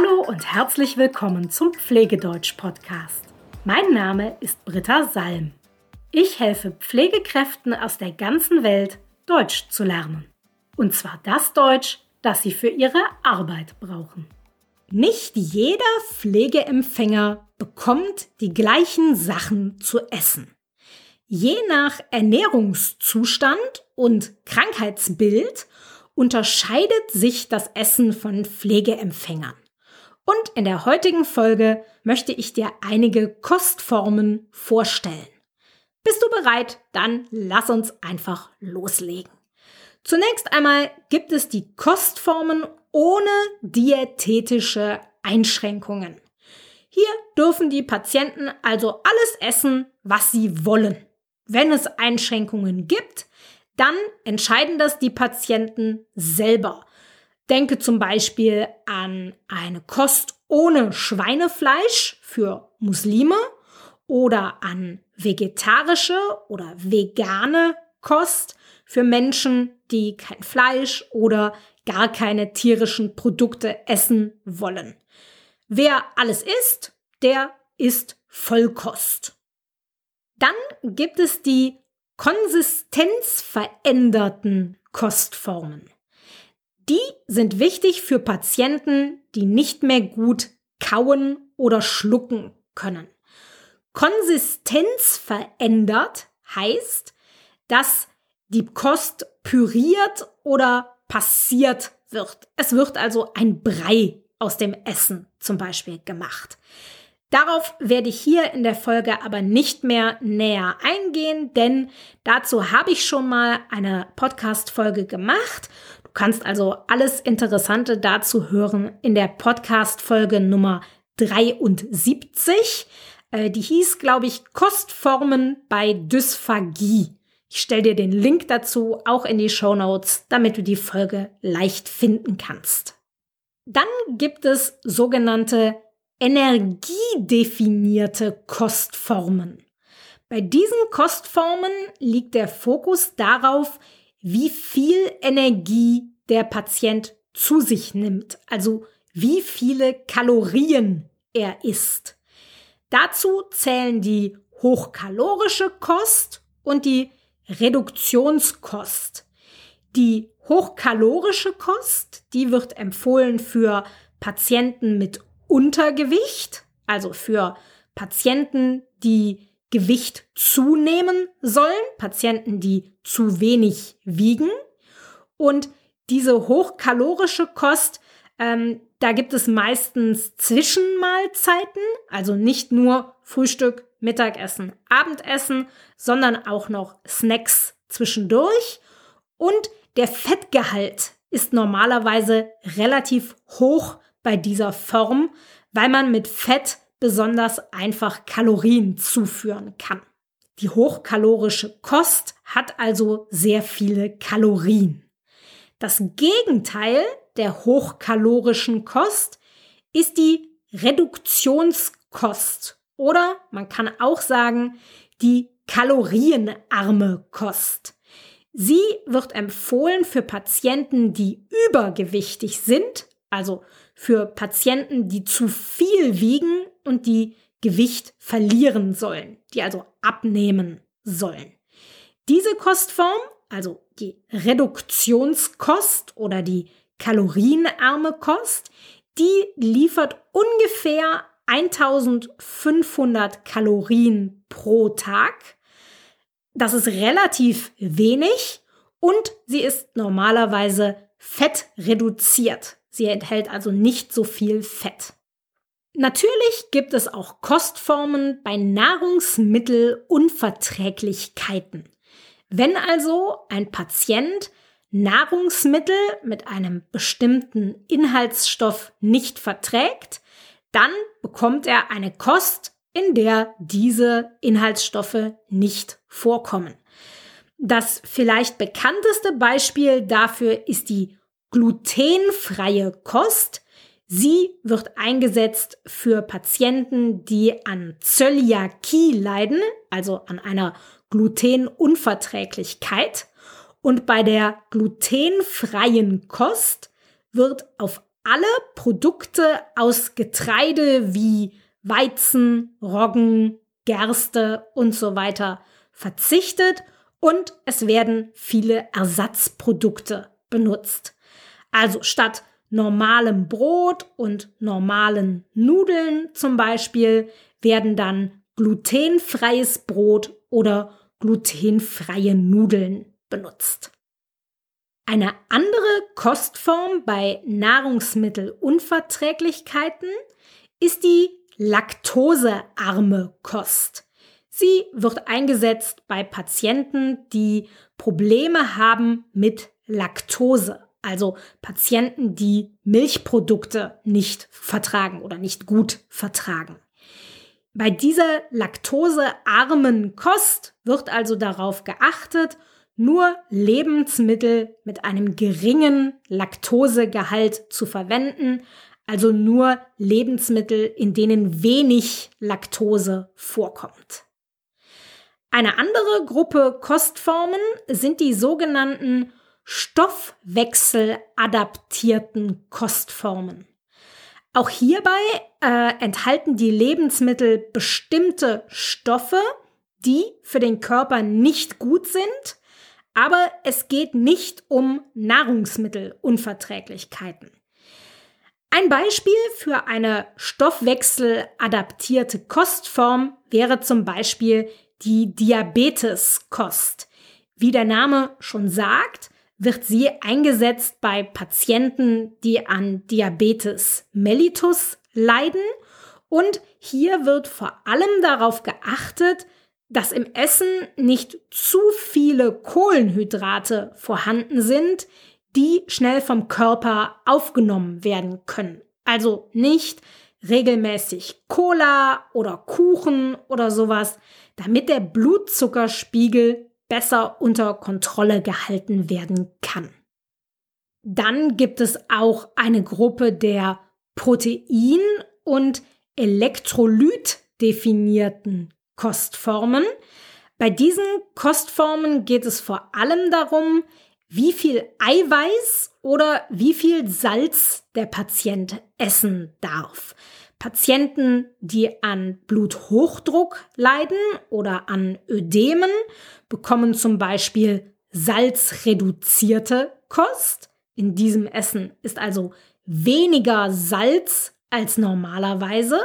Hallo und herzlich willkommen zum Pflegedeutsch-Podcast. Mein Name ist Britta Salm. Ich helfe Pflegekräften aus der ganzen Welt, Deutsch zu lernen. Und zwar das Deutsch, das sie für ihre Arbeit brauchen. Nicht jeder Pflegeempfänger bekommt die gleichen Sachen zu essen. Je nach Ernährungszustand und Krankheitsbild unterscheidet sich das Essen von Pflegeempfängern. Und in der heutigen Folge möchte ich dir einige Kostformen vorstellen. Bist du bereit? Dann lass uns einfach loslegen. Zunächst einmal gibt es die Kostformen ohne diätetische Einschränkungen. Hier dürfen die Patienten also alles essen, was sie wollen. Wenn es Einschränkungen gibt, dann entscheiden das die Patienten selber. Denke zum Beispiel an eine Kost ohne Schweinefleisch für Muslime oder an vegetarische oder vegane Kost für Menschen, die kein Fleisch oder gar keine tierischen Produkte essen wollen. Wer alles isst, der isst Vollkost. Dann gibt es die konsistenzveränderten Kostformen. Die sind wichtig für Patienten, die nicht mehr gut kauen oder schlucken können. Konsistenzverändert heißt, dass die Kost püriert oder passiert wird. Es wird also ein Brei aus dem Essen zum Beispiel gemacht. Darauf werde ich hier in der Folge aber nicht mehr näher eingehen, denn dazu habe ich schon mal eine Podcast-Folge gemacht. Du kannst also alles Interessante dazu hören in der Podcast-Folge Nummer 73. Äh, die hieß, glaube ich, Kostformen bei Dysphagie. Ich stelle dir den Link dazu auch in die Show Notes, damit du die Folge leicht finden kannst. Dann gibt es sogenannte energiedefinierte Kostformen. Bei diesen Kostformen liegt der Fokus darauf, wie viel Energie der Patient zu sich nimmt, also wie viele Kalorien er isst. Dazu zählen die hochkalorische Kost und die Reduktionskost. Die hochkalorische Kost, die wird empfohlen für Patienten mit Untergewicht, also für Patienten, die Gewicht zunehmen sollen, Patienten, die zu wenig wiegen. Und diese hochkalorische Kost, ähm, da gibt es meistens Zwischenmahlzeiten, also nicht nur Frühstück, Mittagessen, Abendessen, sondern auch noch Snacks zwischendurch. Und der Fettgehalt ist normalerweise relativ hoch bei dieser Form, weil man mit Fett besonders einfach Kalorien zuführen kann. Die hochkalorische Kost hat also sehr viele Kalorien. Das Gegenteil der hochkalorischen Kost ist die Reduktionskost oder man kann auch sagen die kalorienarme Kost. Sie wird empfohlen für Patienten, die übergewichtig sind, also für Patienten, die zu viel wiegen und die Gewicht verlieren sollen, die also abnehmen sollen. Diese Kostform, also die Reduktionskost oder die kalorienarme Kost, die liefert ungefähr 1500 Kalorien pro Tag. Das ist relativ wenig und sie ist normalerweise fettreduziert. Sie enthält also nicht so viel Fett. Natürlich gibt es auch Kostformen bei Nahrungsmittelunverträglichkeiten. Wenn also ein Patient Nahrungsmittel mit einem bestimmten Inhaltsstoff nicht verträgt, dann bekommt er eine Kost, in der diese Inhaltsstoffe nicht vorkommen. Das vielleicht bekannteste Beispiel dafür ist die glutenfreie Kost. Sie wird eingesetzt für Patienten, die an Zöliakie leiden, also an einer Glutenunverträglichkeit. Und bei der glutenfreien Kost wird auf alle Produkte aus Getreide wie Weizen, Roggen, Gerste und so weiter verzichtet und es werden viele Ersatzprodukte benutzt. Also statt normalem Brot und normalen Nudeln zum Beispiel werden dann glutenfreies Brot oder glutenfreie Nudeln benutzt. Eine andere Kostform bei Nahrungsmittelunverträglichkeiten ist die laktosearme Kost. Sie wird eingesetzt bei Patienten, die Probleme haben mit Laktose, also Patienten, die Milchprodukte nicht vertragen oder nicht gut vertragen. Bei dieser laktosearmen Kost wird also darauf geachtet, nur Lebensmittel mit einem geringen Laktosegehalt zu verwenden, also nur Lebensmittel, in denen wenig Laktose vorkommt. Eine andere Gruppe Kostformen sind die sogenannten stoffwechseladaptierten Kostformen. Auch hierbei äh, enthalten die Lebensmittel bestimmte Stoffe, die für den Körper nicht gut sind, aber es geht nicht um Nahrungsmittelunverträglichkeiten. Ein Beispiel für eine stoffwechseladaptierte Kostform wäre zum Beispiel die Diabeteskost. Wie der Name schon sagt, wird sie eingesetzt bei Patienten, die an Diabetes mellitus leiden. Und hier wird vor allem darauf geachtet, dass im Essen nicht zu viele Kohlenhydrate vorhanden sind, die schnell vom Körper aufgenommen werden können. Also nicht regelmäßig Cola oder Kuchen oder sowas, damit der Blutzuckerspiegel besser unter Kontrolle gehalten werden kann. Dann gibt es auch eine Gruppe der Protein- und Elektrolyt definierten Kostformen. Bei diesen Kostformen geht es vor allem darum, wie viel Eiweiß oder wie viel Salz der Patient essen darf. Patienten, die an Bluthochdruck leiden oder an Ödemen, bekommen zum Beispiel salzreduzierte Kost. In diesem Essen ist also weniger Salz als normalerweise.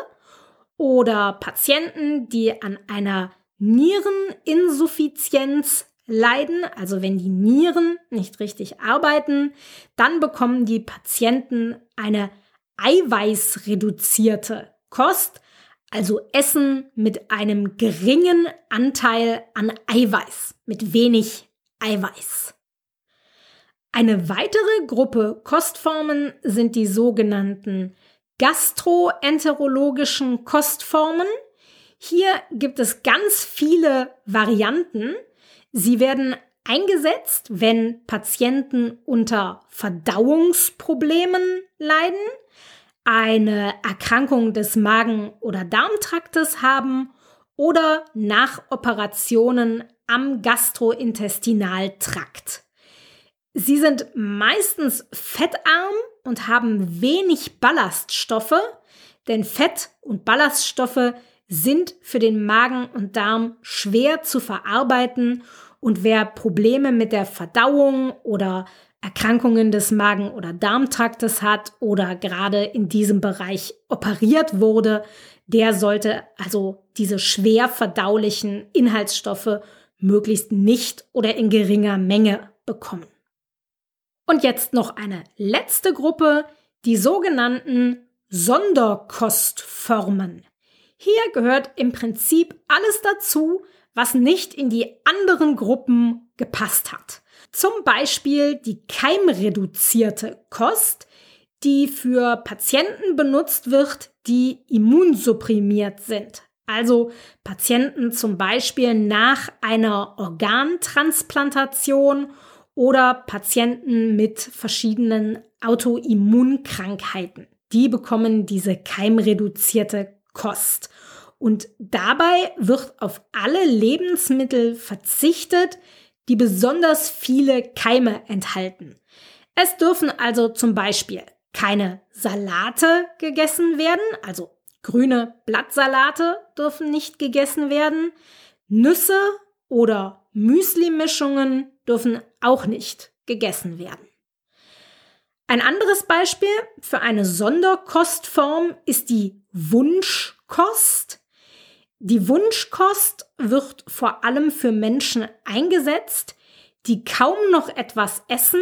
Oder Patienten, die an einer Niereninsuffizienz leiden, also wenn die Nieren nicht richtig arbeiten, dann bekommen die Patienten eine eiweißreduzierte Kost, also Essen mit einem geringen Anteil an Eiweiß, mit wenig Eiweiß. Eine weitere Gruppe Kostformen sind die sogenannten gastroenterologischen Kostformen. Hier gibt es ganz viele Varianten. Sie werden eingesetzt, wenn Patienten unter Verdauungsproblemen leiden, eine Erkrankung des Magen- oder Darmtraktes haben oder nach Operationen am Gastrointestinaltrakt. Sie sind meistens fettarm und haben wenig Ballaststoffe, denn Fett und Ballaststoffe sind für den Magen und Darm schwer zu verarbeiten und wer Probleme mit der Verdauung oder Erkrankungen des Magen- oder Darmtraktes hat oder gerade in diesem Bereich operiert wurde, der sollte also diese schwer verdaulichen Inhaltsstoffe möglichst nicht oder in geringer Menge bekommen. Und jetzt noch eine letzte Gruppe, die sogenannten Sonderkostformen. Hier gehört im Prinzip alles dazu, was nicht in die anderen Gruppen gepasst hat. Zum Beispiel die keimreduzierte Kost, die für Patienten benutzt wird, die immunsupprimiert sind. Also Patienten zum Beispiel nach einer Organtransplantation oder Patienten mit verschiedenen Autoimmunkrankheiten. Die bekommen diese keimreduzierte Kost. Und dabei wird auf alle Lebensmittel verzichtet, die besonders viele Keime enthalten. Es dürfen also zum Beispiel keine Salate gegessen werden, also grüne Blattsalate dürfen nicht gegessen werden, Nüsse oder Müsli-Mischungen dürfen auch nicht gegessen werden. Ein anderes Beispiel für eine Sonderkostform ist die Wunschkost. Die Wunschkost wird vor allem für Menschen eingesetzt, die kaum noch etwas essen,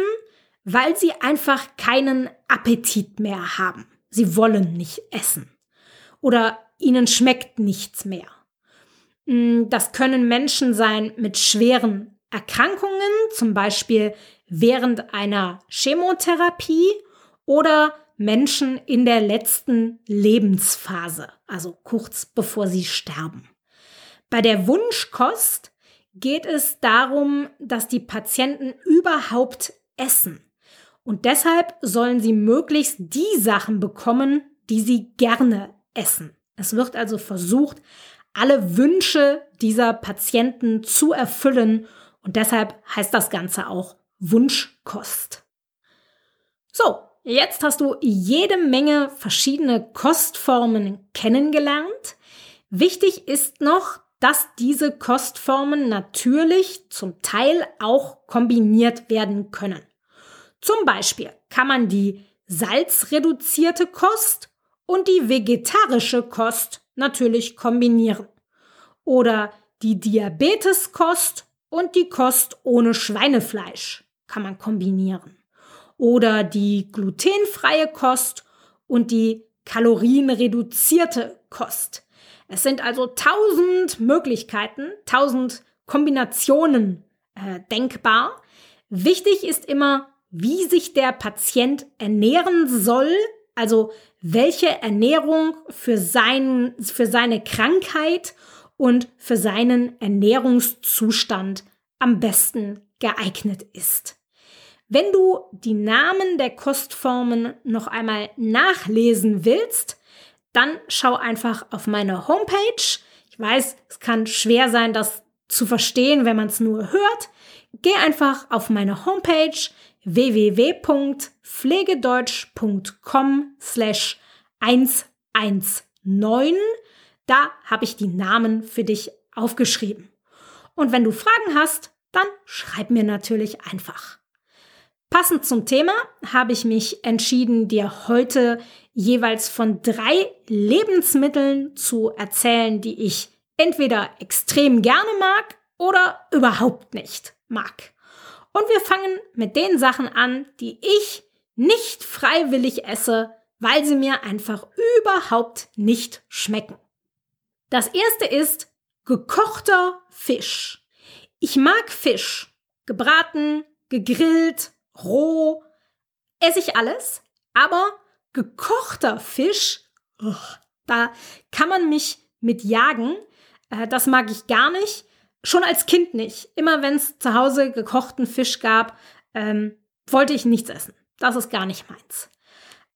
weil sie einfach keinen Appetit mehr haben. Sie wollen nicht essen. Oder ihnen schmeckt nichts mehr. Mm, das können Menschen sein mit schweren Erkrankungen, zum Beispiel während einer Chemotherapie oder Menschen in der letzten Lebensphase, also kurz bevor sie sterben. Bei der Wunschkost geht es darum, dass die Patienten überhaupt essen. Und deshalb sollen sie möglichst die Sachen bekommen, die sie gerne essen. Es wird also versucht, alle Wünsche dieser Patienten zu erfüllen und deshalb heißt das Ganze auch Wunschkost. So, jetzt hast du jede Menge verschiedene Kostformen kennengelernt. Wichtig ist noch, dass diese Kostformen natürlich zum Teil auch kombiniert werden können. Zum Beispiel kann man die salzreduzierte Kost und die vegetarische Kost natürlich kombinieren. Oder die Diabeteskost und die Kost ohne Schweinefleisch kann man kombinieren. Oder die glutenfreie Kost und die kalorienreduzierte Kost. Es sind also tausend Möglichkeiten, tausend Kombinationen äh, denkbar. Wichtig ist immer, wie sich der Patient ernähren soll, also welche Ernährung für, sein, für seine Krankheit und für seinen Ernährungszustand am besten geeignet ist. Wenn du die Namen der Kostformen noch einmal nachlesen willst, dann schau einfach auf meine Homepage. Ich weiß, es kann schwer sein, das zu verstehen, wenn man es nur hört. Geh einfach auf meine Homepage www.pflegedeutsch.com slash 119. Da habe ich die Namen für dich aufgeschrieben. Und wenn du Fragen hast, dann schreib mir natürlich einfach. Passend zum Thema habe ich mich entschieden, dir heute jeweils von drei Lebensmitteln zu erzählen, die ich entweder extrem gerne mag oder überhaupt nicht mag. Und wir fangen mit den Sachen an, die ich nicht freiwillig esse, weil sie mir einfach überhaupt nicht schmecken. Das erste ist gekochter Fisch. Ich mag Fisch. Gebraten, gegrillt, roh, esse ich alles, aber gekochter Fisch, oh, da kann man mich mit jagen. Äh, das mag ich gar nicht. Schon als Kind nicht. Immer wenn es zu Hause gekochten Fisch gab, ähm, wollte ich nichts essen. Das ist gar nicht meins.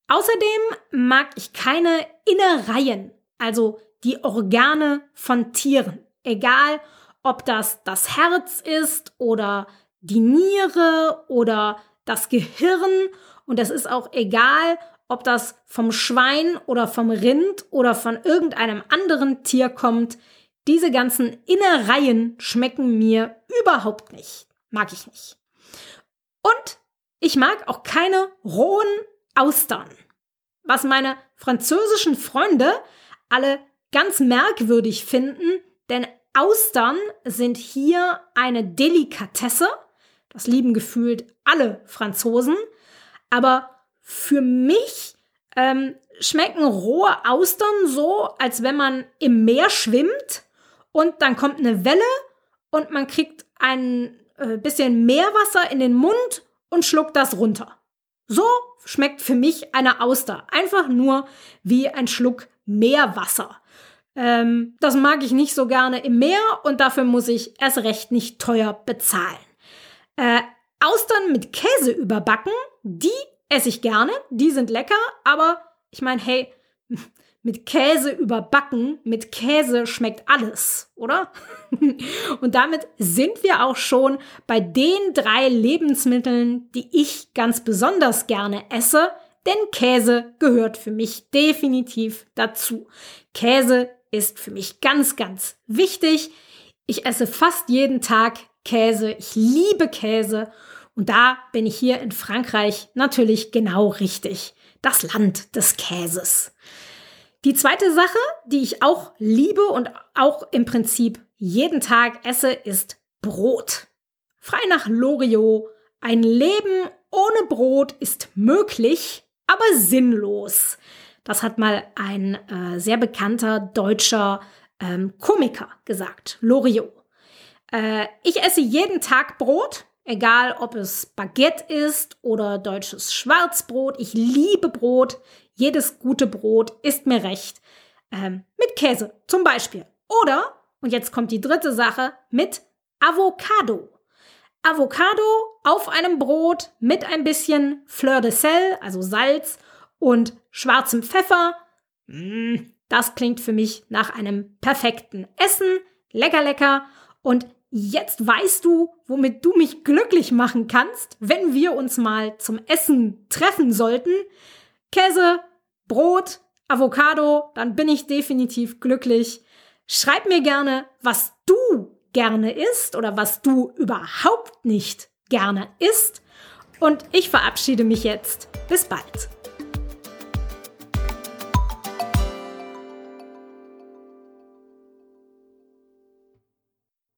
Außerdem mag ich keine Innereien, also die Organe von Tieren. Egal, ob das das Herz ist oder die Niere oder das Gehirn. Und es ist auch egal, ob das vom Schwein oder vom Rind oder von irgendeinem anderen Tier kommt. Diese ganzen Innereien schmecken mir überhaupt nicht. Mag ich nicht. Und ich mag auch keine rohen Austern. Was meine französischen Freunde alle ganz merkwürdig finden, denn Austern sind hier eine Delikatesse. Das lieben gefühlt alle Franzosen. Aber für mich ähm, schmecken rohe Austern so, als wenn man im Meer schwimmt und dann kommt eine Welle und man kriegt ein äh, bisschen Meerwasser in den Mund und schluckt das runter. So schmeckt für mich eine Auster. Einfach nur wie ein Schluck Meerwasser. Ähm, das mag ich nicht so gerne im Meer und dafür muss ich erst recht nicht teuer bezahlen. Äh, Austern mit Käse überbacken, die esse ich gerne, die sind lecker, aber ich meine, hey, mit Käse überbacken, mit Käse schmeckt alles, oder? Und damit sind wir auch schon bei den drei Lebensmitteln, die ich ganz besonders gerne esse, denn Käse gehört für mich definitiv dazu. Käse ist für mich ganz, ganz wichtig. Ich esse fast jeden Tag Käse. Ich liebe Käse. Und da bin ich hier in Frankreich natürlich genau richtig. Das Land des Käses. Die zweite Sache, die ich auch liebe und auch im Prinzip jeden Tag esse, ist Brot. Frei nach Loriot. Ein Leben ohne Brot ist möglich, aber sinnlos. Das hat mal ein äh, sehr bekannter deutscher ähm, Komiker gesagt, Loriot. Äh, ich esse jeden Tag Brot, egal ob es Baguette ist oder deutsches Schwarzbrot. Ich liebe Brot. Jedes gute Brot ist mir recht. Ähm, mit Käse zum Beispiel. Oder, und jetzt kommt die dritte Sache, mit Avocado. Avocado auf einem Brot mit ein bisschen Fleur de Sel, also Salz und schwarzem Pfeffer. Mm, das klingt für mich nach einem perfekten Essen. Lecker, lecker. Und jetzt weißt du, womit du mich glücklich machen kannst, wenn wir uns mal zum Essen treffen sollten. Käse, Brot, Avocado, dann bin ich definitiv glücklich. Schreib mir gerne, was du gerne isst oder was du überhaupt nicht gerne isst. Und ich verabschiede mich jetzt. Bis bald.